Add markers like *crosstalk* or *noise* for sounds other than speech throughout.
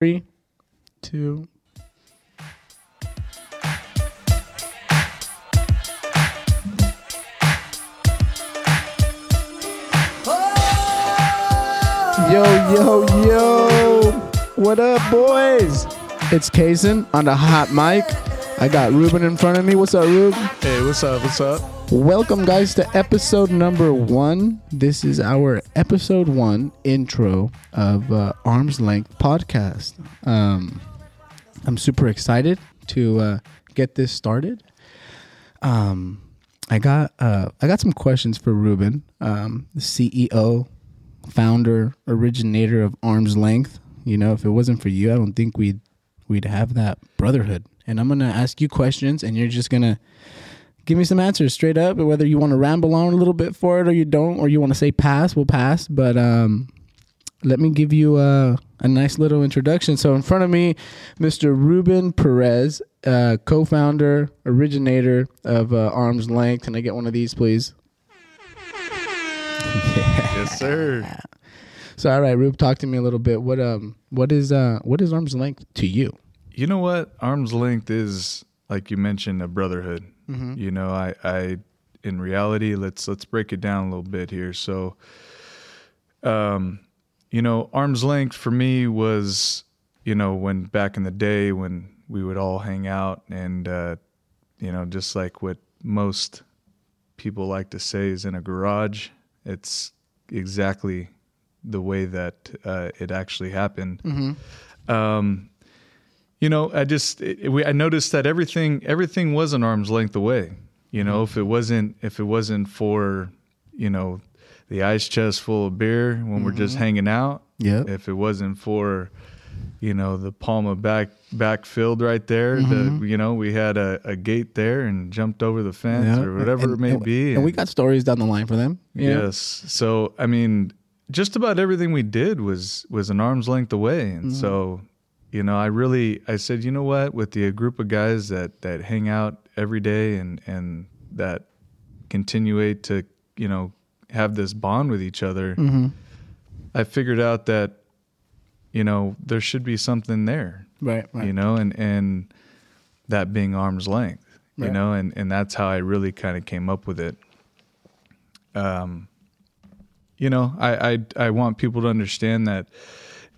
Three, two. Yo, yo, yo. What up, boys? It's Kaysen on the hot mic. I got Ruben in front of me. What's up, Ruben? Hey, what's up? What's up? Welcome, guys, to episode number one. This is our episode one intro of uh, Arm's Length podcast. Um, I'm super excited to uh, get this started. Um, I got uh, I got some questions for Ruben, um, the CEO, founder, originator of Arm's Length. You know, if it wasn't for you, I don't think we'd we'd have that brotherhood. And I'm gonna ask you questions, and you're just gonna give me some answers straight up. Whether you want to ramble on a little bit for it or you don't, or you want to say pass, we'll pass. But um, let me give you a, a nice little introduction. So in front of me, Mr. Ruben Perez, uh, co-founder, originator of uh, Arm's Length. Can I get one of these, please? *laughs* Yes, sir. So all right, Rube, talk to me a little bit. What um, what is uh, what is Arm's Length to you? You know what? Arm's length is like you mentioned a brotherhood. You know, I, I, in reality, let's let's break it down a little bit here. So, um, you know, arm's length for me was, you know, when back in the day when we would all hang out and, uh, you know, just like what most people like to say is in a garage. It's exactly the way that uh, it actually happened. Um, you know, I just it, it- we, I noticed that everything everything was an arm's length away. You know, mm-hmm. if it wasn't if it wasn't for you know the ice chest full of beer when we're just mm-hmm. hanging out. Yeah. If it wasn't for you know the Palma back backfield right there, the mm-hmm. you know we had a, a gate there and jumped over the fence or whatever and, it may and- be. And we got stories down the line for them. you know? Yes. So I mean, just about everything we did was was an arm's length away, and so you know, I really I said, you know what, with the group of guys that that hang out every day and and that continue to you know have this bond with each other, I figured out that you know there should be something there Right. Right. you know, and and that being arm's length, you know, and and that's how I really kind of came up with it. Um, you know, I I I want people to understand that.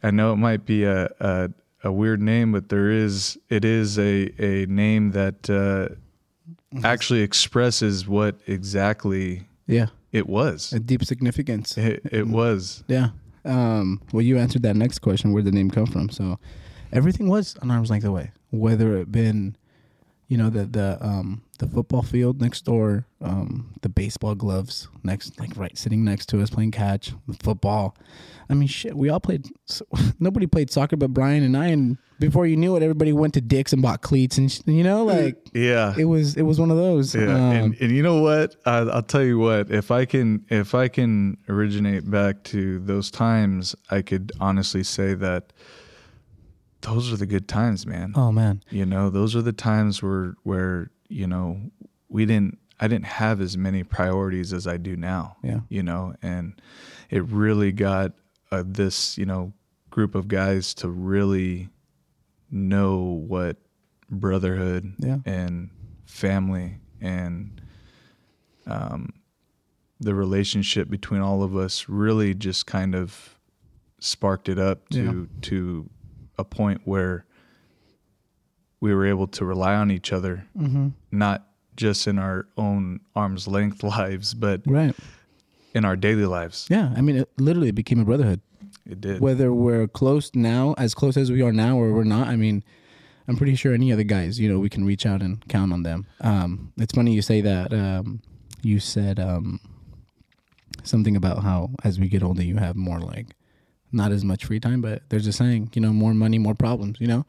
I know it might be a a, a weird name, but there is it is a a name that uh, actually expresses what exactly Yeah. it was. A deep significance. It, it was. Yeah. Um, well, you answered that next question, where the name come from. So everything was an arm's length away, whether it been, you know, the the um the football field next door, um, the baseball gloves next, like right sitting next to us playing catch, the football. I mean, shit, we all played. So, *laughs* nobody played soccer but Brian and I, and before you knew it, everybody went to Dick's and bought cleats, and sh- you know, like Yeah. it was it was one of those. Yeah, Um, and, and you know what? I, I'll tell you what. If I can, if I can originate back to those times, I could honestly say that those are the good times, man. oh man, You know, those are the times where where you know we didn't. I didn't have as many priorities as I do now. Yeah. You know, and it really got uh, this you know group of guys to really know what brotherhood Yeah. and family and um, the relationship between all of us really just kind of sparked it up to Yeah. to a point where we were able to rely on each other, mm-hmm. not just in our own arm's length *laughs* lives, but right? in our daily lives. Yeah, I mean, it literally it became a brotherhood. It did. whether we're close now, as close as we are now, or we're not. I mean, I'm pretty sure any other guys, you know, we can reach out and count on them. Um, it's funny you say that. Um, you said um, something about how as we get older, you have more like not as much free time, but there's a saying, you know, more money, more problems, you know,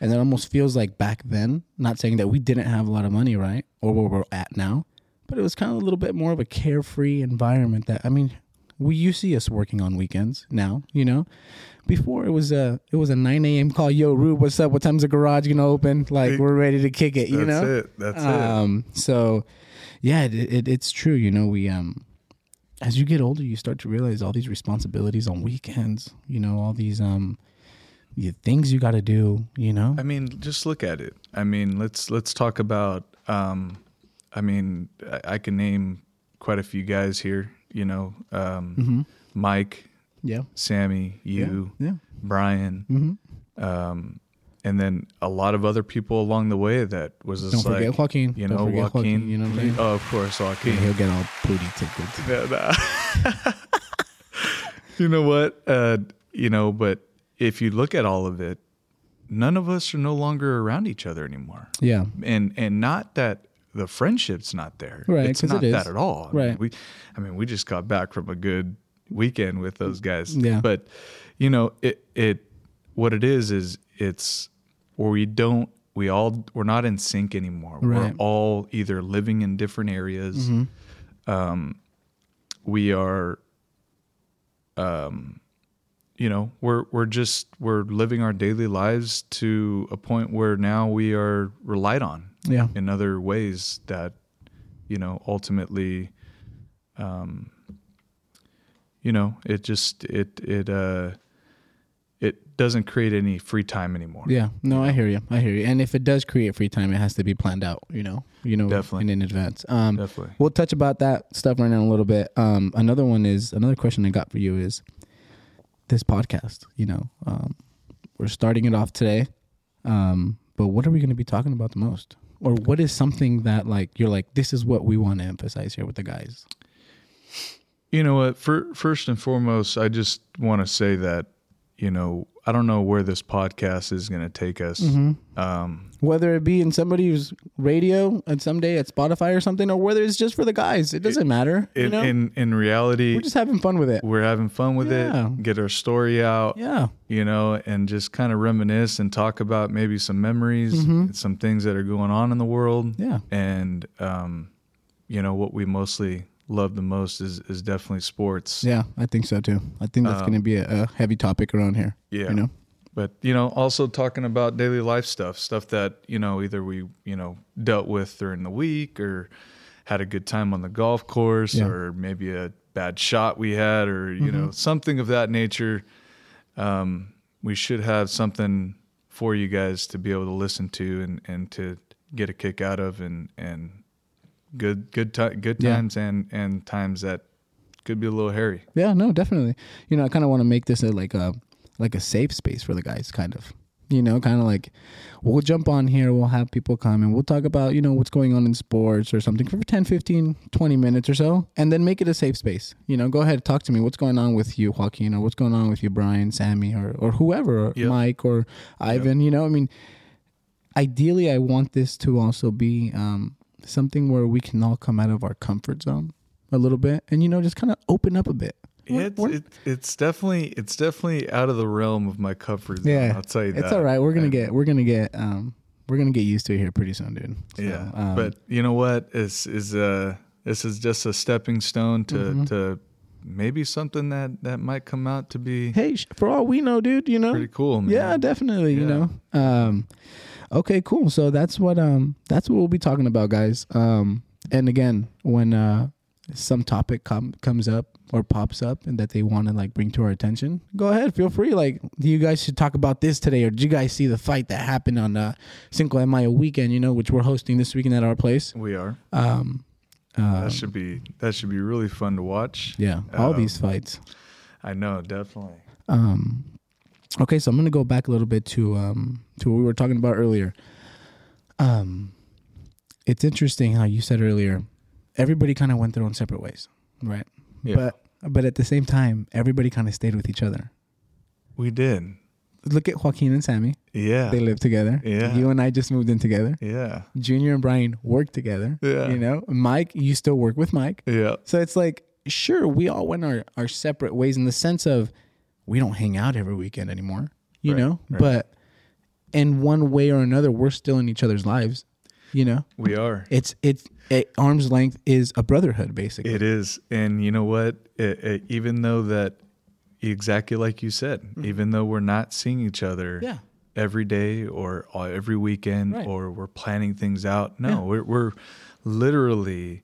and it almost feels like back then. Not saying that we didn't have a lot of money, right, or where we're at now, but it was kind of a little bit more of a carefree environment. That I mean, we you see us working on weekends now, you know. Before it was a it was a nine a.m. call. Yo, Rube, what's up? What time's the garage gonna open? Like we're ready to kick it. You That's know. That's it. That's it. Um. So, yeah, it, it it's true. You know, we um as you get older, you start to realize all these responsibilities on weekends. You know, all these um you, things you got to do. You know. I mean, just look at it. I mean, let's let's talk about. Um, I mean, I, I can name quite a few guys here. You know, um, Mm-hmm. Mike, Yeah. Sammy, you, Yeah. Brian, Mm-hmm. um, and then a lot of other people along the way that was just Don't forget like, Joaquin. you know, forget Joaquin. You know what I'm saying? Oh, of course, Joaquin. He'll get all booty tickled. *laughs* Yeah, *laughs* you know what? Uh, you know, but if you look at all of it, none of us are no longer around each other anymore. Yeah. And and not that the friendship's not there. Right, it's not it that at all. I mean, we I mean, we just got back from a good weekend with those guys. Yeah. But you know, it it what it is is it's where we don't we all we're not in sync anymore. We're all either living in different areas. Mm-hmm. Um, we are um you know we're we're just we're living our daily lives to a point where now we are relied on Yeah. in other ways that you know ultimately um you know it just it it uh it doesn't create any free time anymore Yeah. No, I hear you. I hear you. And if it does create free time, it has to be planned out. You know. You know. Definitely. In, in advance. Um, definitely We'll touch about that stuff right now in a little bit. Um, another one is another question I got for you is this podcast. You know, um, we're starting it off today, um, but what are we going to be talking about the most, or what is something that like you're like this is what we want to emphasize here with the guys? you know what for, first and foremost i just want to say that you know i don't know where this podcast is going to take us Mm-hmm. um Whether it be in somebody's radio and someday at Spotify or something, or whether it's just for the guys, it doesn't matter. you in, know, in in reality we're just having fun with it. we're having fun with Yeah. it get our story out Yeah, you know and just kind of reminisce and talk about maybe some memories Mhm. some things that are going on in the world yeah, and um you know what we mostly love the most is is definitely sports yeah. I think so too. I think that's Um, going to be a, a heavy topic around here. yeah You know, but you know also talking about daily life stuff stuff that you know either we you know dealt with during the week or had a good time on the golf course Yeah. or maybe a bad shot we had or you know Mm-hmm. something of that nature um, we should have something for you guys to be able to listen to and, and to get a kick out of and and good good ti- good Yeah. times and and times that could be a little hairy Yeah, no, definitely. You know, I kind of want to make this a, like a like a safe space for the guys, kind of. You know, kind of like we'll jump on here, we'll have people come and we'll talk about, you know, what's going on in sports or something for 10, 15, 20 minutes or so, and then make it a safe space. You know, go ahead, talk to me. What's going on with you, Joaquin, or what's going on with you, Brian, Sammy, or, or whoever, or Yep. Mike, or Ivan? You know, I mean, ideally, I want this to also be um, something where we can all come out of our comfort zone a little bit and, you know, just kind of open up a bit. It's it, it's definitely it's definitely out of the realm of my comfort zone. Yeah, I'll tell you that. It's all right. We're gonna And- get we're gonna get um we're gonna get used to it here pretty soon, dude. So, yeah, um, but you know what? Is is uh this is just a stepping stone to Mhm. to maybe something that that might come out to be hey, for all we know, dude, you know, pretty cool. Man. yeah, definitely, you know. Um, okay, cool. So that's what um that's what we'll be talking about, guys. Um, and again, when uh some topic com- comes up or pops up and that they want to like bring to our attention, go ahead, feel free. Like, do you guys should talk about this today, or did you guys see the fight that happened on uh, Cinco de Mayo weekend? You know, which we're hosting this weekend at our place. we are. Um, uh, that should be that should be really fun to watch. yeah, all um, these fights. I know, definitely. Um, okay, so I'm gonna go back a little bit to um to what we were talking about earlier. Um, it's interesting how you said earlier, everybody kind of went their own separate ways, right? Yeah, But but at the same time, everybody kind of stayed with each other. we did. Look at Joaquin and Sammy; Yeah, they live together. Yeah. you and I just moved in together. yeah, Junior and Brian work together. Yeah. you know, Mike, you still work with Mike. yeah, So it's like, sure, we all went our, our separate ways in the sense of we don't hang out every weekend anymore, you Right, know? right. But in one way or another, we're still in each other's lives, you know? we are. It's, it's, at arm's length is a brotherhood, basically. It is, and you know what? It, it, even though that, exactly like you said, even though we're not seeing each other Mm-hmm. yeah. every day or uh, every weekend, Right. or we're planning things out, no, Yeah. we're we're literally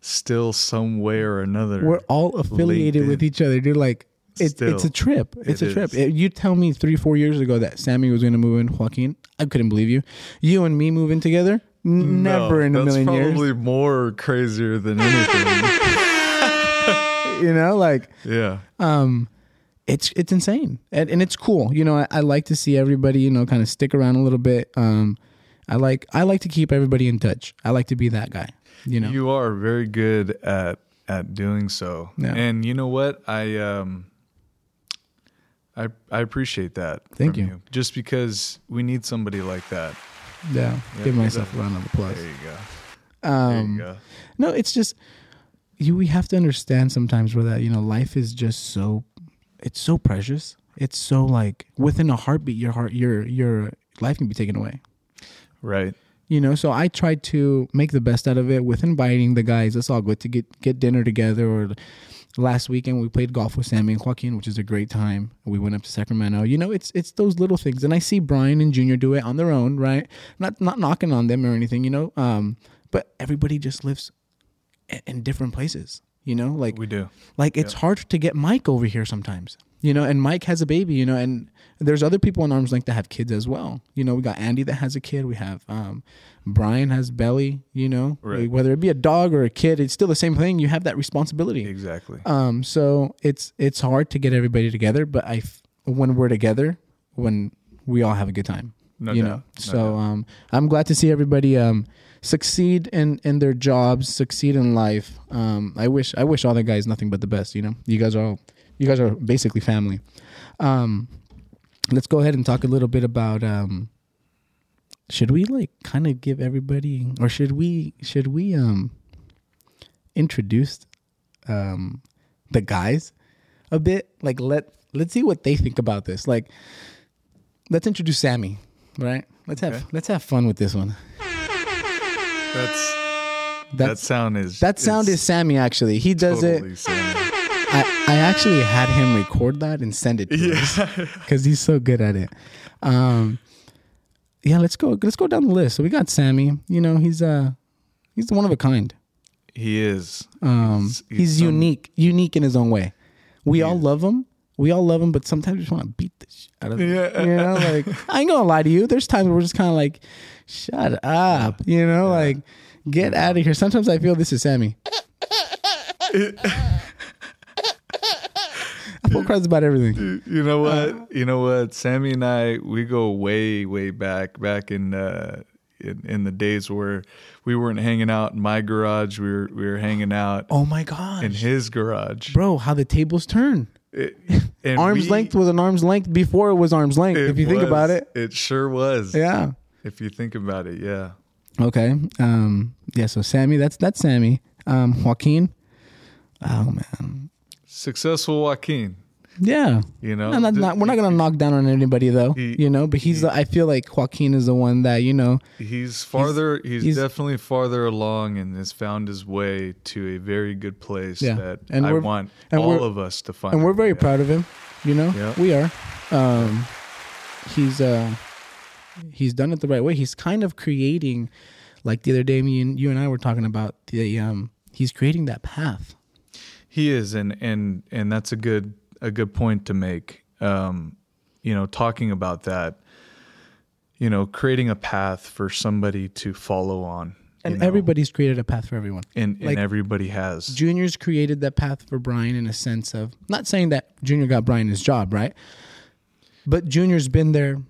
still some way or another. We're all affiliated with each other, dude. Like, it, it's a trip. It's It a trip. It- you tell me three, four years ago that Sammy was going to move in Joaquin. I couldn't believe you. You and me moving together? N- Never in a million years. probably more crazier than anything. *laughs* You know, like yeah. um it's it's insane and, and it's cool you know I, I like to see everybody you know kind of stick around a little bit um i like i like to keep everybody in touch i like to be that guy you know You are very good at at doing so. Yeah. And you know what? I um I I appreciate that. Thank from you. Just because we need somebody like that. yeah, Yeah, give myself a round of applause There you go. There um you go. no it's just you we have to understand sometimes where that you know life is just so it's so precious it's so like within a heartbeat your heart your your life can be taken away Right. you know so i tried to make the best out of it with inviting the guys let's all go to get get dinner together or last weekend we played golf with sammy and joaquin which is a great time. We went up to sacramento. You know it's it's those little things. And i see brian and junior do it on their own right? Not not knocking on them or anything you know um but everybody just lives i- in different places you know like We do. like it's hard to get Mike over here sometimes, you know. And Mike has a baby, you know, and there's other people in arms length that have kids as well. You know, we got Andy that has a kid. We have um, Brian has Belly. You know, Right. whether it be a dog or a kid, it's still the same thing. You have that responsibility. Exactly. Um, so it's it's hard to get everybody together, but i when we're together, when we all have a good time, No you doubt. know. No so um, I'm glad to see everybody um succeed in in their jobs, succeed in life. Um, I wish I wish all the guys nothing but the best. You know, you guys are all you guys are basically family. Um, let's go ahead and talk a little bit about um. Should we like kind of give everybody, or should we should we um introduce um the guys a bit? Like let let's see what they think about this. Like let's introduce Sammy, right? Let's have let's have fun with this one. That's that sound is that sound is Sammy actually. He does it. Sammy. I, I actually had him record that and send it to us because he's so good at it. Um, yeah, let's go. Let's go down the list. So we got Sammy. You know, he's uh he's one of a kind. He is. Um, He's- he's, he's some- unique, unique in his own way. We all love him. We all love him, but sometimes we just want to beat the shit out of him. Yeah. You know, like I ain't gonna lie to you. There's times where we're just kind of like, shut up. You know, like get out of here. Sometimes I feel this is Sammy. I Apple cries about everything. You know what? Uh, you know what? Sammy and I, we go way, way back, back in uh, in, in the days where we weren't hanging out in my garage. We were we were hanging out Oh my god! in his garage. bro, how the tables turn. It- *laughs* arm's we- length was an arm's length before it was arm's length. if you think about it, it sure was. yeah. If you think about it, yeah. Okay. Um. Yeah. So Sammy, that's that's Sammy. Um. Joaquin. Oh man. Successful Joaquin. Yeah. You know, No, not, not, we're not gonna knock down on anybody though. He- you know, but he's. the, I feel like Joaquin is the one that you know. He's farther. He's, he's- definitely farther along and has found his way to a very good place Yeah. that And I want and all of us to find. and we're very proud of him. You know, Yeah. we are. Um, he's uh, he's done it the right way. He's kind of creating, like the other day, me and you and I were talking about the um, he's creating that path. He is, and and and that's a good a good point to make. Um, you know, talking about that. You know, creating a path for somebody to follow on, And know, everybody's created a path for everyone. and, like- and everybody has. Junior's created that path for Brian in a sense of not saying that Junior got Brian his job, right? But Junior's been there,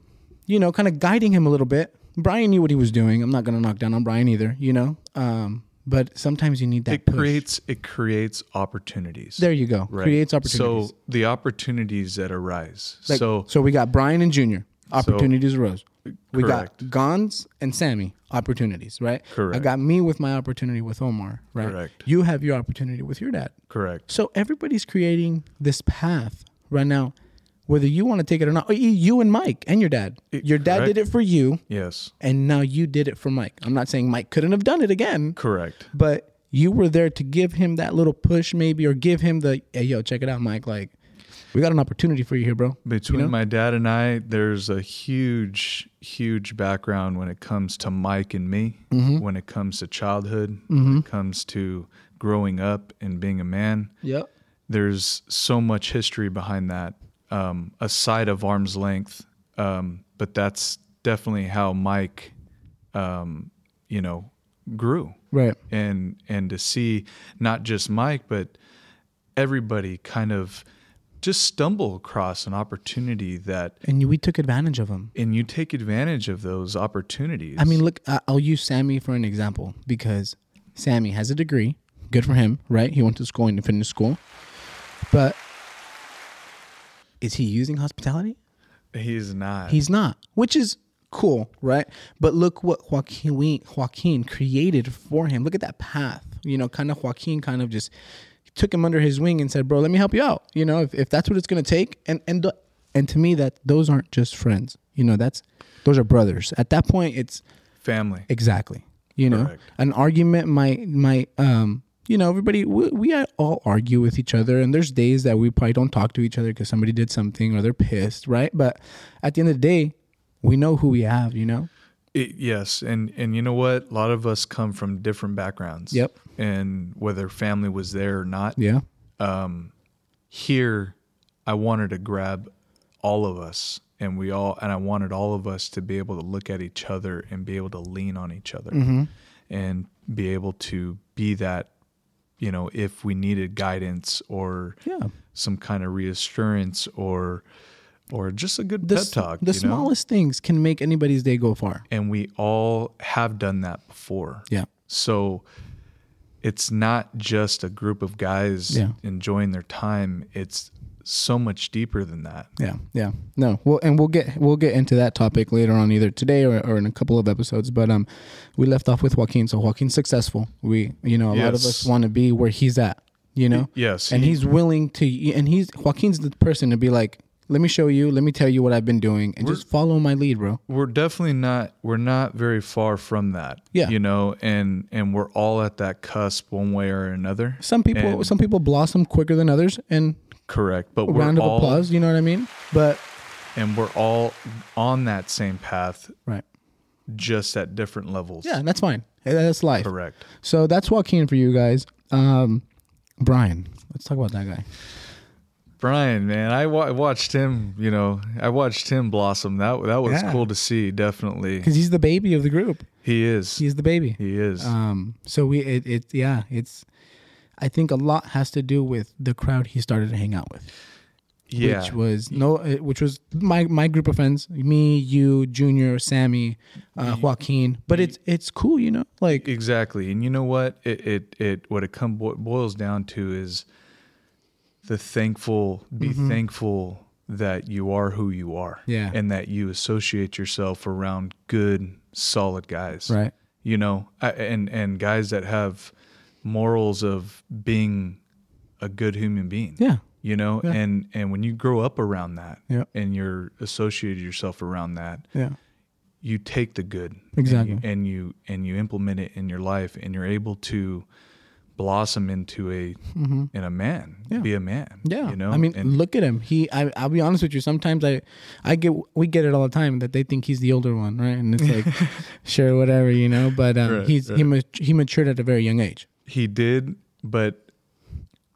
you know, kind of guiding him a little bit. Brian knew what he was doing. I'm not going to knock down on Brian either, you know. Um, but sometimes you need that it push. creates it creates opportunities. there you go. Right. Creates opportunities. So the opportunities that arise. Like, so so we got Brian and Junior. Opportunities arose. We Correct. got Gons and Sammy opportunities, right? Correct. I got me with my opportunity with Omar, right? Correct. You have your opportunity with your dad. correct. So everybody's creating this path right now, whether you want to take it or not. You- and Mike and your dad. Your dad correct. did it for you, Yes. and now you did it for Mike. I'm not saying Mike couldn't have done it again, Correct. but you were there to give him that little push, maybe, or give him the, hey, yo, check it out, Mike. Like, we got an opportunity for you here, bro. Between You know? my dad and I, there's a huge, huge background when it comes to Mike and me, Mm-hmm. when it comes to childhood, when it comes to growing up and being a man. Yep. there's so much history behind that, um, side of arm's length. Um, but that's definitely how Mike, um, you know, grew Right. and and to see not just Mike but everybody kind of just stumble across an opportunity that And we took advantage of them and you take advantage of those opportunities. I mean, look, I'll use Sammy for an example because Sammy has a degree. Good for him, right? He went to school into finished school. But is he using hospitality? he's not. He's not, which is cool, right? But look what Joaquin Joaquin created for him. Look at that path. You know, kind of Joaquin kind of just took him under his wing and said, "Bro, let me help you out." You know, if, if that's what it's going to take. And and and to me that those aren't just friends. You know, that's those are brothers. At that point, it's family. Exactly. You know, an argument might might um you know everybody we, we all argue with each other and there's days that we probably don't talk to each other because somebody did something or they're pissed right but at the end of the day we know who we have you know It- yes, and and you know what? A lot of us come from different backgrounds. Yep. And whether family was there or not, yeah here I wanted to grab all of us and we all and I wanted all of us to be able to look at each other and be able to lean on each other Mm-hmm. and be able to be that you know if we needed guidance or yeah some kind of reassurance or or just a good the, pep talk the you know? smallest things can make anybody's day go far and we all have done that before yeah so it's not just a group of guys Yeah. enjoying their time. It's so much deeper than that. Yeah, yeah. No. Well, and we'll get we'll get into that topic later on, either today or, or in a couple of episodes. But um, we left off with Joaquin. So Joaquin's successful. We, you know, a lot of us want to be where he's at. You know. Yes, And he- he's willing to, and he's Joaquin's the person to be like, let me show you, let me tell you what I've been doing, and just follow my lead, bro. We're definitely not we're not very far from that. Yeah. You know, and and we're all at that cusp one way or another. Some people, And- some people blossom quicker than others, and Correct. But a we're round of all applause. You know what I mean? But and we're all on that same path, right, just at different levels. yeah, that's fine. That's life. Correct. So that's Joaquin for you guys. Um, Brian, let's talk about that guy. Brian, man, I wa- watched him. You know, I watched him blossom. That that was Yeah. cool to see. Definitely, because he's the baby of the group. he is. He's the baby. he is. Um, so we it, it yeah, it's. I think a lot has to do with the crowd he started to hang out with, yeah. which was no, uh, which was my my group of friends, me, you, Junior, Sammy, uh, Joaquin. But it's it's cool, you know, like Exactly, and you know what? It it, it what it come boils down to is the thankful. Be Mm-hmm. thankful that you are who you are, Yeah. and that you associate yourself around good, solid guys, right, You know, and and guys that have morals of being a good human being. yeah, You know, Yeah. and and when you grow up around that, Yeah. and you're associated yourself around that, yeah, you take the good Exactly. and you, and you and you implement it in your life and you're able to blossom into a in a man Mm-hmm. Yeah. be a man yeah. you know I mean, and look at him. He, I, I'll be honest with you. Sometimes I, I get we get it all the time that they think he's the older one, right? And it's like, *laughs* sure, whatever, you know. But um, Right, he's he mat- he matured at a very young age. He did but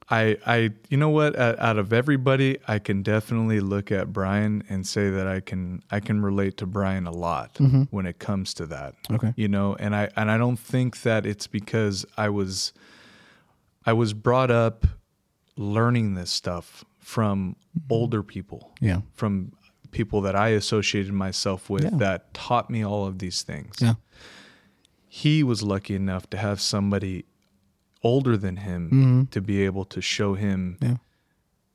i i you know what out, out of everybody i can definitely look at brian and say that i can i can relate to brian a lot mm-hmm. when it comes to that Okay. you know and i and i don't think that it's because i was i was brought up learning this stuff from mm-hmm. older people Yeah. from people that i associated myself with Yeah. that taught me all of these things Yeah. he was lucky enough to have somebody older than him to be able to show him Mm-hmm. Yeah.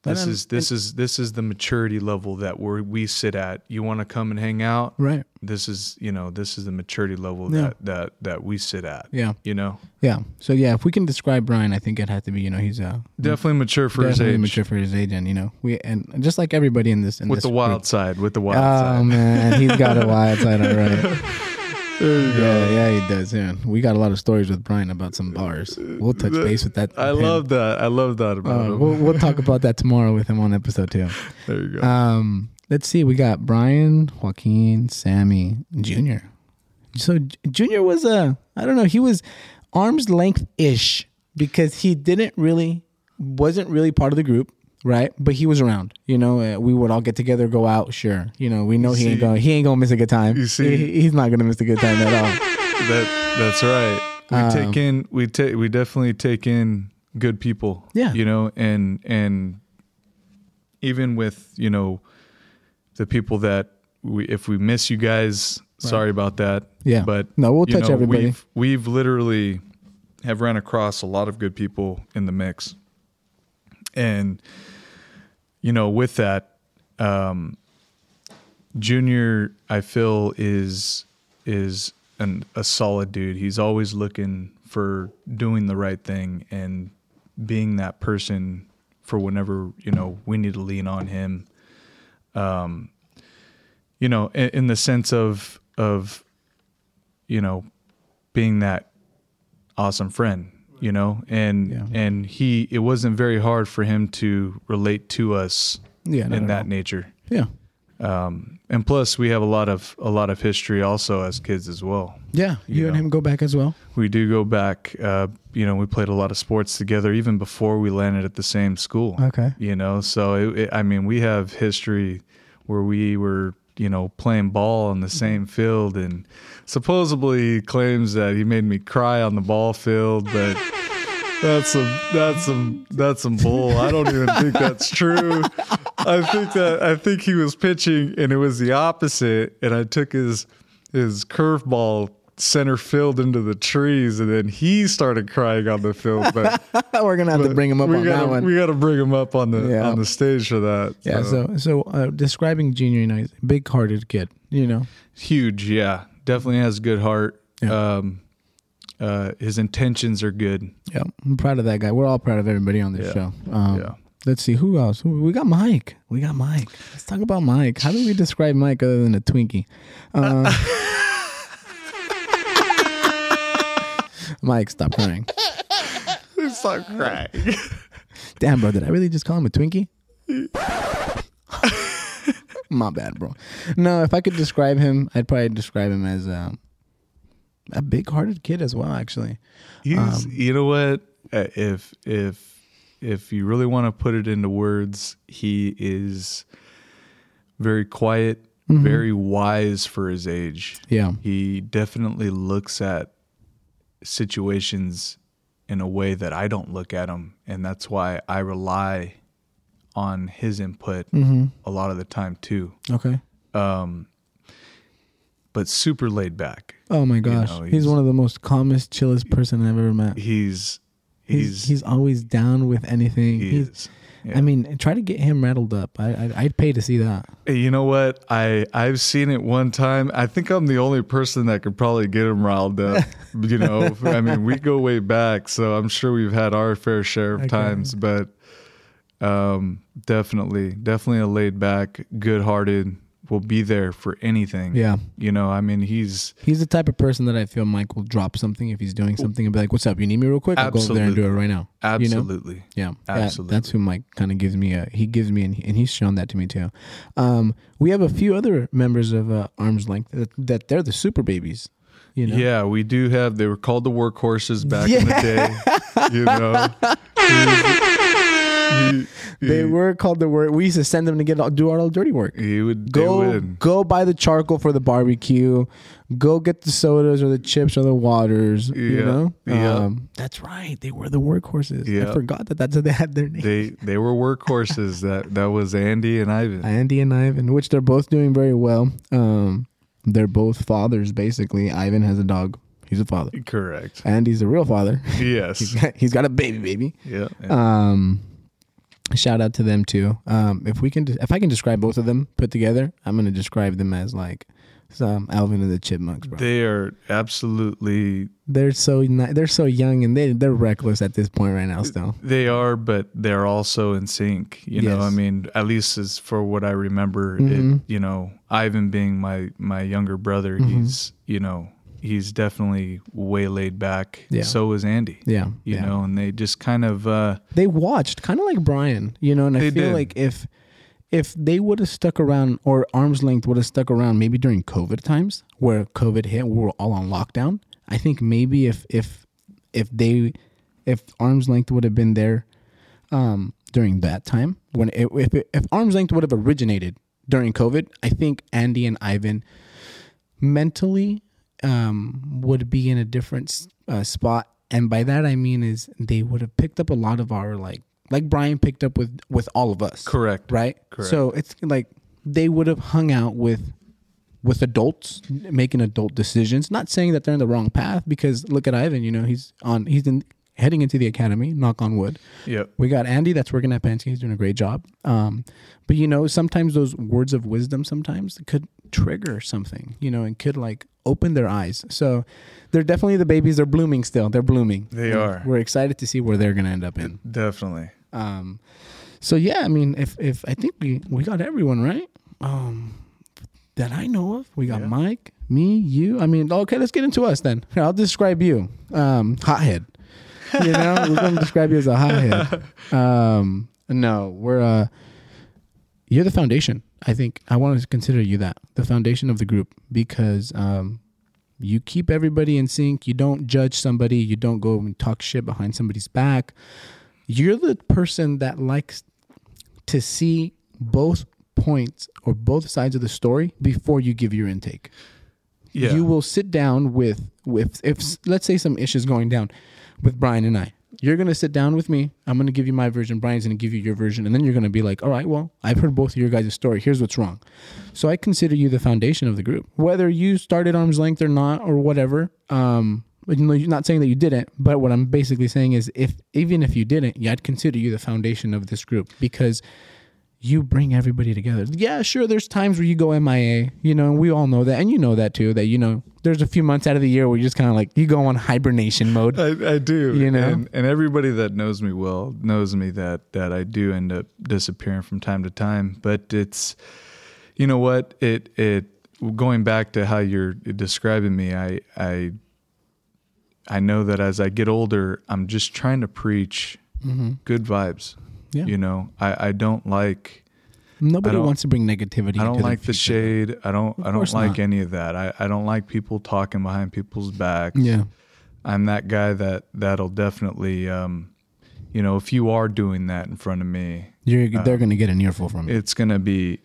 this And- is this is this is the maturity level that we we sit at you want to come and hang out Right. this is you know this is the maturity level Yeah. that that that we sit at Yeah. you know Yeah. So yeah, if we can describe Brian, I think it had to be you know he's uh, definitely mature for his age mature for his age, and you know we and just like everybody in this in with this the wild group. side with the wild Oh side man, he's got a wild side, all right. *laughs* Yeah, yeah, he does. Yeah, we got a lot of stories with Brian about some bars. We'll touch base with that. i him. love that i love that about Uh, him we'll, we'll talk about that tomorrow with him on episode two. *laughs* there you go Um, let's see. We got Brian, Joaquin, Sammy, Junior. So Junior was a I don't know. He was arm's length ish because he didn't really wasn't really part of the group, right? But he was around. You know, uh, we would all get together, go out. Sure, you know, we know he ain't going. He ain't gonna miss a good time. You see- He- he's not gonna miss a good time at all. That that's right. We Um, take in we take we definitely take in good people. Yeah. You know, and and even with, you know, the people that we if we miss you guys, sorry about that. Yeah. But No, we'll touch everybody. We've we've literally have ran across a lot of good people in the mix. And you know, with that, um Junior, I feel is is an, a solid dude. He's always looking for doing the right thing and being that person for whenever you know we need to lean on him. Um, you know, in, in the sense of of you know being that awesome friend. You know, and Yeah. and he it wasn't very hard for him to relate to us Yeah, in that all. nature Yeah, um, and plus we have a lot of a lot of history also as kids as well. yeah. You, You and him go back as well. We do go back. Uh, you know, we played a lot of sports together even before we landed at the same school. Okay. You know, so it, it, I mean, we have history where we were you know playing ball on the mm-hmm. same field, and supposedly claims that he made me cry on the ball field, but. That's some that's some that's some bull. I don't even think that's true. I think that I think he was pitching and it was the opposite and I took his his curveball center field into the trees and then he started crying on the field but *laughs* We're gonna have to bring him up we on gotta, that one. We got to bring him up on the Yeah. on the stage for that. yeah. So, so uh, describing Junior United, big-hearted kid. You know. huge, yeah. Definitely has good heart. Yeah. Um uh his intentions are good. Yeah, I'm proud of that guy. We're all proud of everybody on this Yeah. show. Um, Yeah. Let's see who else. We got Mike. We got Mike. Let's talk about Mike. How do we describe Mike other than a Twinkie? Uh, *laughs* Mike, stop crying. *laughs* Not crying. Damn, bro, did I really just call him a Twinkie? *laughs* My bad, bro. No, if I could describe him, I'd probably describe him as um, a big-hearted kid as well. Actually, He's Um, you know what? Uh, If if if you really want to put it into words, he is very quiet, Mm-hmm. very wise for his age. yeah, He definitely looks at situations in a way that I don't look at them, and that's why I rely on his input Mm-hmm. a lot of the time too. okay. Um, but super laid back. Oh my gosh, know, he's, he's- one of the most calmest, chillest person I've ever met. He's He's he's he's always down with anything. he He's, is. Yeah. I mean, try to get him rattled up. I, I I'd pay to see that. You know what? I I've seen it one time. I think I'm the only person that could probably get him riled up. *laughs* you know, I mean, we go way back, so I'm sure we've had our fair share of Okay. times. But um, definitely, definitely a laid back, good hearted. Will be there for anything. Yeah, You know, I mean, he's he's the type of person that I feel Mike will drop something if he's doing something and be like, "What's up? You need me real quick? I'll go over there and do it right now." You know? absolutely. Yeah, that- Absolutely. that's who Mike kind of gives me. A, he gives me, and, he, and he's shown that to me too. Um, we have a few other members of uh, Arms Length that, that they're the super babies. You know, Yeah, we do have. They were called the workhorses back in the *laughs* day. You know, *laughs* *laughs* they were called the work. We used to send them to get all, do all the dirty work. He would Go go buy the charcoal for the barbecue. Go get the sodas or the chips or the waters. You know, yeah. um, that's right. They were the workhorses. Yeah. I forgot that that's how they had their name. They they were workhorses. *laughs* That that was Andy and Ivan. Andy and Ivan, which they're both doing very well. Um, they're both fathers, basically. Ivan has a dog. He's a father. Correct. And he's a real father. *laughs* he's Yes. got, he's got a baby, baby. Yeah. yeah. Um, shout out to them too. Um, if we can, if I can describe both of them put together, I'm gonna describe them as like some Alvin and the Chipmunks, bro. They are absolutely They're so ni- they're so young and they they're reckless at this point right now. Still, they are, but they're also in sync. You know, I mean, at least as for what I remember, Mhm. it, you know, Ivan being my my younger brother, Mhm. he's you know he's definitely way laid back. Yeah. So was Andy. yeah, You yeah. know, and they just kind of uh, they watched kind of like Brian, you know, and I feel did. like if if they would have stuck around or arm's length would have stuck around maybe during COVID times where COVID hit, we were all on lockdown. I think maybe if if if they if arm's length would have been there um, during that time when it, if it, if arm's length would have originated during COVID, I think Andy and Ivan mentally um, would be in a different uh, spot, and by that I mean is they would have picked up a lot of our like like Brian picked up with with all of us, Correct. right? Correct. So it's like they would have hung out with with adults making adult decisions. Not saying that they're in the wrong path because look at Ivan, you know, he's on he's in heading into the academy, knock on wood. Yep. We got Andy that's working at Penske. He's doing a great job. Um, but you know, sometimes those words of wisdom sometimes could trigger something, you know, and could like open their eyes. So they're definitely the babies. They're blooming still. They're blooming. They And are. We're excited to see where they're gonna end up in. Definitely. Um, so yeah, I mean, if if I think we we got everyone right. Um, that I know of. We got Yeah. Mike, me, you. I mean, okay, let's get into us then. Here, I'll describe you. Um, hothead. You know, *laughs* we're gonna describe you as a hothead. *laughs* Um, no, we're uh, you're the foundation. I think I want to consider you that the foundation of the group because um, you keep everybody in sync. You don't judge somebody. You don't go and talk shit behind somebody's back. You're the person that likes to see both points or both sides of the story before you give your intake. Yeah. You will sit down with with if let's say some issues going down with Brian and I. You're gonna sit down with me. I'm gonna give you my version. Brian's gonna give you your version, and then you're gonna be like, "All right, well, I've heard both of your guys' story. Here's what's wrong." So I consider you the foundation of the group, whether you started arm's length or not, or whatever. Um, you know, you're not saying that you didn't, but what I'm basically saying is, if even if you didn't, yeah, I'd consider you the foundation of this group because you bring everybody together. Yeah, sure. There's times where you go MIA, you know, and we all know that, and you know that too. That you know, there's a few months out of the year where you just kind of like you go on hibernation mode. I, I do. You know? and, and everybody that knows me well knows me that that I do end up disappearing from time to time. But it's, you know what, it it going back to how you're describing me, I I I know that as I get older, I'm just trying to preach mm-hmm. good vibes. Mm-hmm. Yeah. You know, I I don't like. Nobody don't- wants to bring negativity. I don't like the shade. I don't. Of I don't like not. any of that. I, I don't like people talking behind people's backs. Yeah, I'm that guy that that'll definitely, um, you know, if you are doing that in front of me, you're Uh, they're gonna get an earful from you. it's gonna be.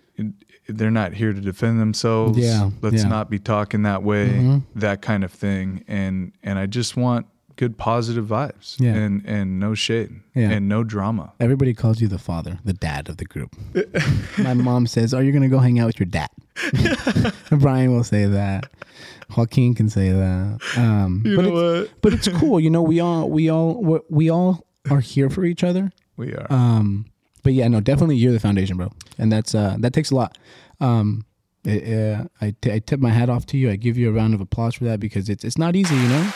They're not here to defend themselves. Yeah, let's yeah. not be talking that way. Mhm. That kind of thing, and and I just want good positive vibes. Yeah. and and no shade. Yeah. and no drama. Everybody calls you the father, the dad of the group. *laughs* My mom says, "Are you gonna go hang out with your dad?" *laughs* Brian will say that. Joaquin can say that. Um, You but know it's, what? but it's cool. You know, we all we all we- we all are here for each other. We are. Um, but yeah, no, definitely you're the foundation, bro, and that's uh, that takes a lot. Um, it, uh, I, t- I tip my hat off to you. I give you a round of applause for that because it's it's not easy, you know.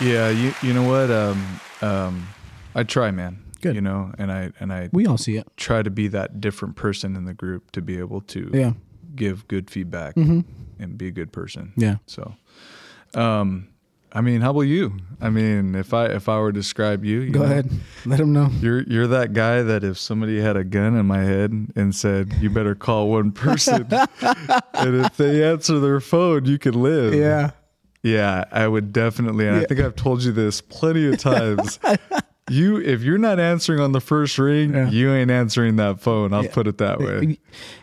Yeah, you you know what? Um, um, I try, man. Good. You know, and I and I We all see it. try to be that different person in the group to be able to Yeah. give good feedback hmm and be a good person. Yeah. So, um, I mean, how about you? I mean, if I if I were to describe you, you Go know, ahead. Let him know. You're you're that guy that if somebody had a gun in my head and said you better call one person, *laughs* and if they answer their phone, you can live. Yeah, I would definitely. And I think I've told you this plenty of *laughs* times. you, if you're not answering on the first ring, Yeah. you ain't answering that phone. I'll Yeah. put it that way.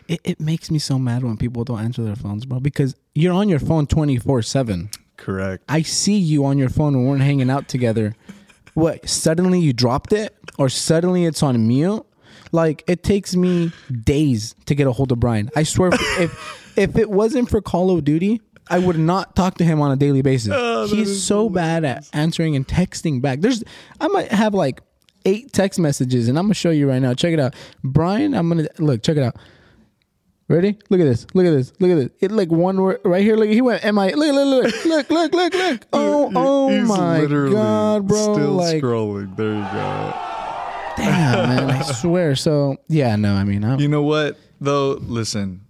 It, it makes me so mad when people don't answer their phones, bro, because you're on your phone 24 7. Correct. I see you on your phone when we're hanging out together. What, suddenly you dropped it? Or suddenly it's on mute? Like, it takes me days to get a hold of Brian. I swear, if, if it wasn't for Call of Duty, I would not talk to him on a daily basis. Oh, He's so bad at answering and texting back. There's, I might have like eight text messages, and I'm gonna show you right now. Check it out, Brian. I'm gonna look. Check it out. Ready? Look at this. Look at this. Look at this. It like one word right here. Look, he went. Am I? Look, look, look, look, look, look, look. *laughs* Oh, oh my god, bro! Still like, scrolling. There you go. damn, man. I swear. So yeah, no. I mean, I'm, You know what though? Listen,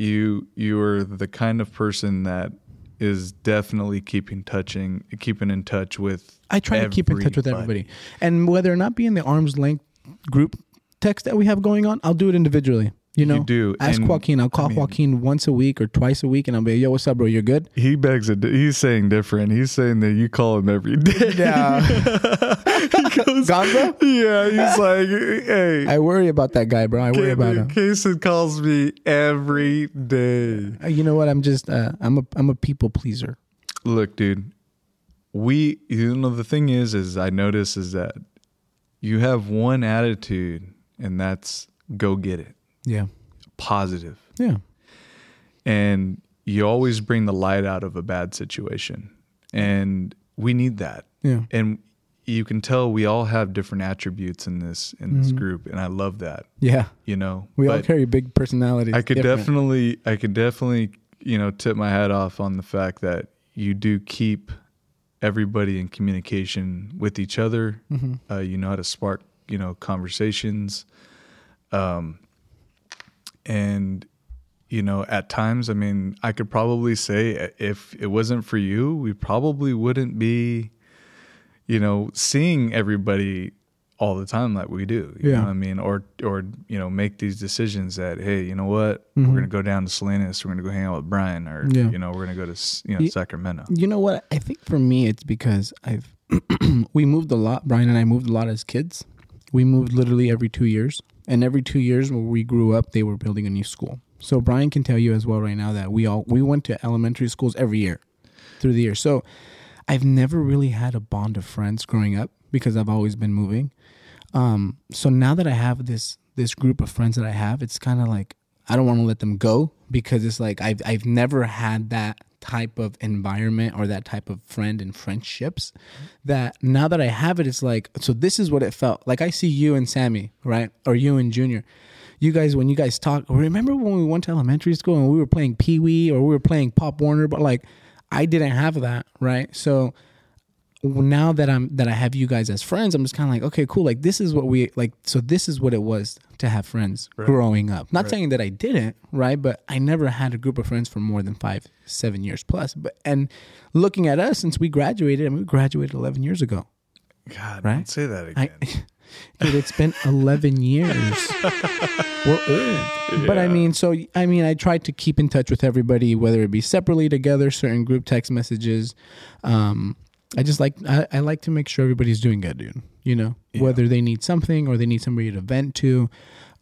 you you are the kind of person that is definitely keeping touching, keeping in touch with. I try to keep in touch with everybody, and whether or not be in the arm's length group text that we have going on, I'll do it individually. You know, You do, Ask and, Joaquin. I'll call I mean- Joaquin once a week or twice a week, and I'll be, "Yo, what's up, bro? You're good." He begs it. He's saying different. He's saying that you call him every day. Yeah. *laughs* he goes, Gonzo? Yeah, he's like, hey. I worry about that guy, bro. I worry about him. Kaysen calls me every day. Uh, You know what? I'm just uh, I'm a I'm a people pleaser. Look, dude, we you know the thing is is I notice is that you have one attitude and that's go get it. Yeah. Positive. Yeah. And you always bring the light out of a bad situation. And we need that. Yeah. And you can tell we all have different attributes in this in this Mhm. group and I love that, Yeah. you know. We all carry big personalities. I could Different. definitely, I could definitely, you know, tip my hat off on the fact that you do keep everybody in communication with each other. Mhm. Uh, you know how to spark, you know, conversations. Um, and you know, at times, I mean, I could probably say if it wasn't for you, we probably wouldn't be, you know, seeing everybody all the time like we do. You Yeah. know what I mean? Or or you know, make these decisions that, hey, you know what? Mhm. We're gonna go down to Salinas, we're gonna go hang out with Brian, or Yeah. you know, we're gonna go to you know Sacramento. You know what? I think for me, it's because I've *clears throat* we moved a lot. Brian and I moved a lot as kids. We moved literally every two years, and every two years where we grew up, they were building a new school. So Brian can tell you as well right now that we all we went to elementary schools every year through the year. So I've never really had a bond of friends growing up because I've always been moving. Um, so now that I have this this group of friends that I have, it's kind of like I don't want to let them go because it's like I've I've never had that type of environment or that type of friend and friendships that now that I have it, it's like so this is what it felt like. I see you and Sammy, right, or you and Junior. You guys, when you guys talk, remember when we went to elementary school and we were playing Pee Wee or we were playing Pop Warner, but like I didn't have that, right? So now that I'm that I have you guys as friends, I'm just kind of like, okay, cool. Like this is what we like. So this is what it was to have friends Right. growing up. Not Right. saying that I didn't, right? But I never had a group of friends for more than five, seven years plus. But and looking at us since we graduated, I mean, we graduated 11 years ago. God, Right? don't say that I, again. *laughs* dude, it's been 11 years. *laughs* We're old. But I mean, so, I mean, I tried to keep in touch with everybody, whether it be separately together, certain group text messages. Um, I just like, I, I like to make sure everybody's doing good, dude. You know, Yeah. whether they need something or they need somebody to vent to.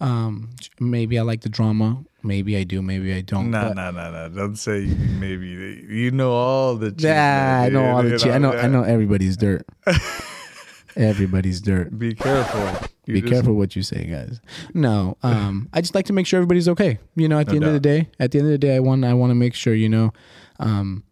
Um, maybe I like the drama. Maybe I do. Maybe I don't. No, no, no, no. Don't say maybe. You know all the. cheese, Yeah, I know all the. Che- I know. I know everybody's dirt. *laughs* everybody's dirt. Be careful. You be just- careful what you say, guys. No, um, *laughs* I just like to make sure everybody's okay. You know, at the No end of the day, at the end of the day, I want I want to make sure you know, um,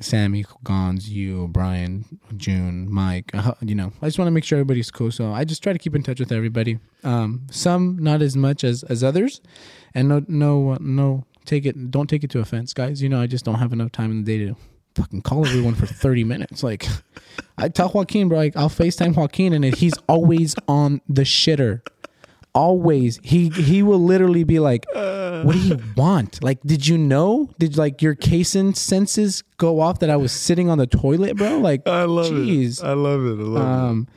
Sammy, Gons, you, Brian, June, Mike. Uh, you know, I just want to make sure everybody's cool. So I just try to keep in touch with everybody. Um, some not as much as as others, and no no no take it don't take it to offense, guys. You know, I just don't have enough time in the day to fucking call everyone for *laughs* 30 minutes. Like, I tell Joaquin, bro, like, I'll FaceTime Joaquin and he's always on the shitter. Always. He he will literally be like, what do you want? Like, did you know? Did like your Kaysen senses go off that I was sitting on the toilet, bro? Like, I love jeez. it. I love it. I love Um,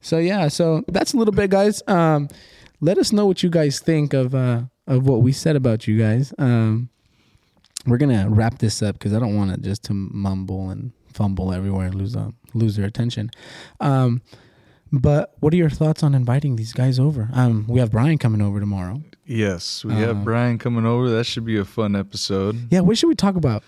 so yeah, so that's a little bit, guys. Um, let us know what you guys think of uh of what we said about you guys. Um, we're gonna wrap this up because I don't want it just to mumble and fumble everywhere and lose uh, lose their attention. Um, but what are your thoughts on inviting these guys over? Um, we have Brian coming over tomorrow. Yes, we have Brian coming over. That should be a fun episode. Yeah, what should we talk about?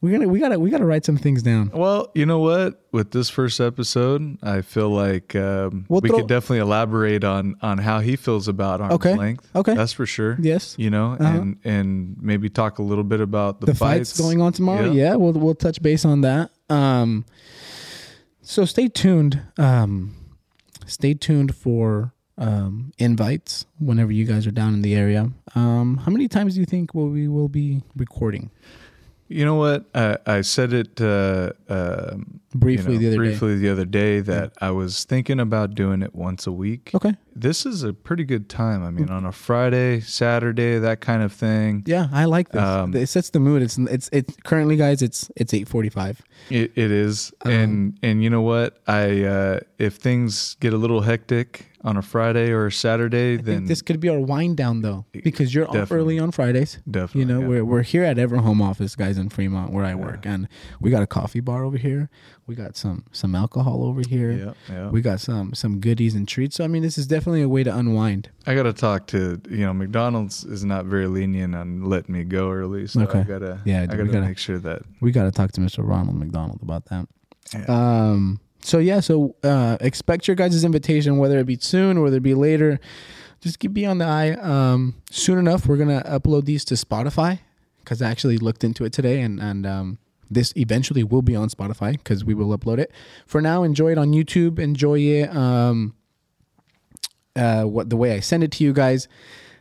We're gonna we gotta we gotta write some things down. Well, you know what? With this first episode, I feel like um, We'll we throw- could definitely elaborate on on how he feels about arm's Okay. length. Okay. that's for sure. Yes. You know, Uh-huh. and and maybe talk a little bit about the, the fights, going on tomorrow. Yeah. we'll we'll touch base on that. Um, so stay tuned. Um, stay tuned for um, invites whenever you guys are down in the area. Um, how many times do you think will we will be recording? You know what? I, I said it uh, um briefly you know, the other briefly the other day that I was thinking about doing it once a week. Okay. This is a pretty good time. I mean, on a Friday, Saturday, that kind of thing. Yeah, I like this. Um, it sets the mood. It's it's it's currently, guys. It's it's eight forty five. It, it is, Um, and and you know what? I uh, if things get a little hectic on a Friday or a Saturday, I then think this could be our wind down though, because you're off early on Fridays. definitely, You know, yeah. we're we're here at Ever Home Office, guys, in Fremont, where I work, and we got a coffee bar over here. We got some some alcohol over here. yeah, yeah. We got some some goodies and treats. So I mean, this is definitely a way to unwind. I got to talk to you know McDonald's is not very lenient on letting me go early, so Okay. I gotta Yeah, I gotta, gotta- make sure that We got to talk to Mr. Ronald McDonald about that. Yeah. Um. So yeah. So uh, expect your guys' invitation, whether it be soon or whether it be later. Just keep be on the eye. Um. Soon enough, we're gonna upload these to Spotify because I actually looked into it today, and and um. This eventually will be on Spotify because we will upload it. For now, enjoy it on YouTube. Enjoy it. Um, uh, what the way I send it to you guys.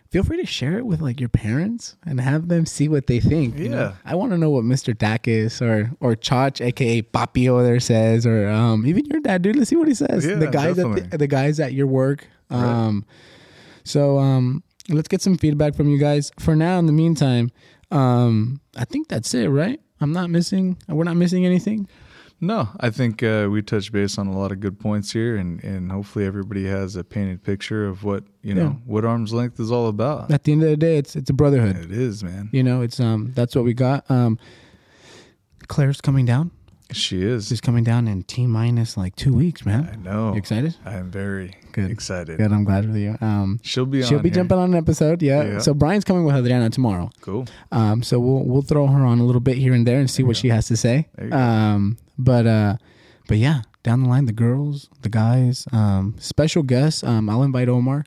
Feel free to share it with like your parents and have them see what they think. you know? Yeah. I want to know what Mr. Dakis or or Chach, aka Papi over there says, or um, even your dad, dude. Let's see what he says. Yeah, the guys at the, the guys at your work. Um, so um, let's get some feedback from you guys. For now, in the meantime, um, I think that's it, right? I'm not missing. We're not missing anything. No, I think uh, we touched base on a lot of good points here, and, and hopefully everybody has a painted picture of what you know Yeah. what arm's length is all about. At the end of the day, it's it's a brotherhood. It is, man. You know, it's um that's what we got. Um, Claire's coming down. She is. She's coming down in T minus like two weeks, man. I know. You excited? I am very Good. excited. Good. I'm glad for you. Um, She'll be she'll be here. jumping on an episode. Yeah. Yeah. So Brian's coming with Adriana tomorrow. Cool. Um, so we'll we'll throw her on a little bit here and there and see what you she has to say. There go. Um, but uh, but yeah, down the line, the girls, the guys, um, special guests. Um, I'll invite Omar.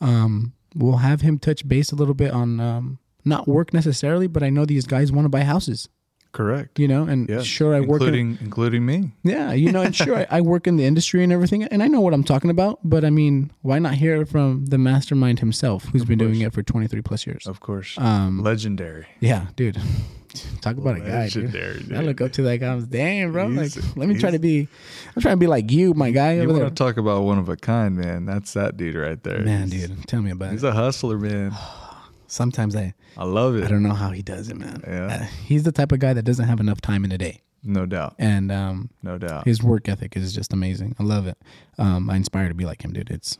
Um, we'll have him touch base a little bit on um, not work necessarily, but I know these guys want to buy houses. Correct. You know, and Yeah. sure, I work. In, including including me. yeah, you know, and sure, I, I work in the industry and everything, and I know what I'm talking about. But I mean, why not hear from the mastermind himself, who's been doing it for 23 plus years? Of course. Um, Legendary. yeah, dude. *laughs* Talk about a guy, dude. Legendary. I look up to that guy. I'm damn, bro. Like, let me try to be. I'm trying to be like you, my guy You want there. to talk about one of a kind, man? That's that dude right there. Man, He's- dude, tell me about He's it. a hustler, man. *sighs* *sighs* Sometimes I, I love it. I don't know how he does it, man. Yeah. Uh, he's the type of guy that doesn't have enough time in a day, No doubt. and um, No doubt. his work ethic is just amazing. I love it. Um, I inspire to be like him, dude. It's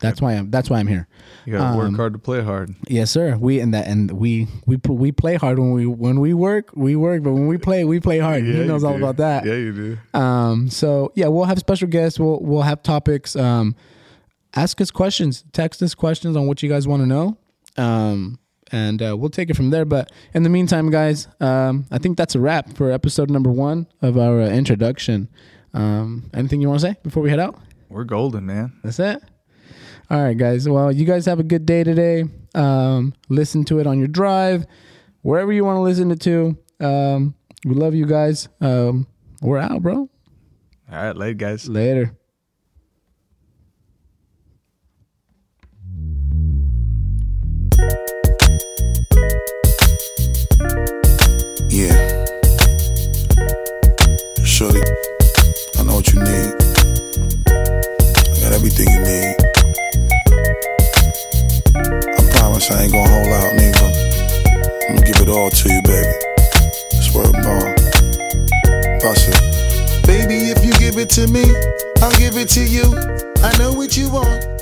that's why I'm that's why I'm here. You got to work um, hard to play hard. Yes, sir. We and that and we we we play hard when we when we work we work, but when we play we play hard. he knows all do. about that. Yeah, you do. Um, so yeah, we'll have special guests. We'll we'll have topics. Um, ask us questions. Text us questions on what you guys want to know. Um, and uh, we'll take it from there. But in the meantime, guys, um, I think that's a wrap for episode number one of our uh, introduction. Um, anything you want to say before we head out? We're golden, man. That's it. All right, guys. Well, you guys have a good day today. Um, listen to it on your drive, wherever you want to listen it to. Um, we love you guys. Um, we're out, bro. All right, late guys. Later. Yeah. Shorty, I know what you need. I got everything you need. I promise I ain't gonna hold out, nigga. I'm gonna give it all to you, baby. Swear. Bust it. Baby, if you give it to me, I'll give it to you. I know what you want.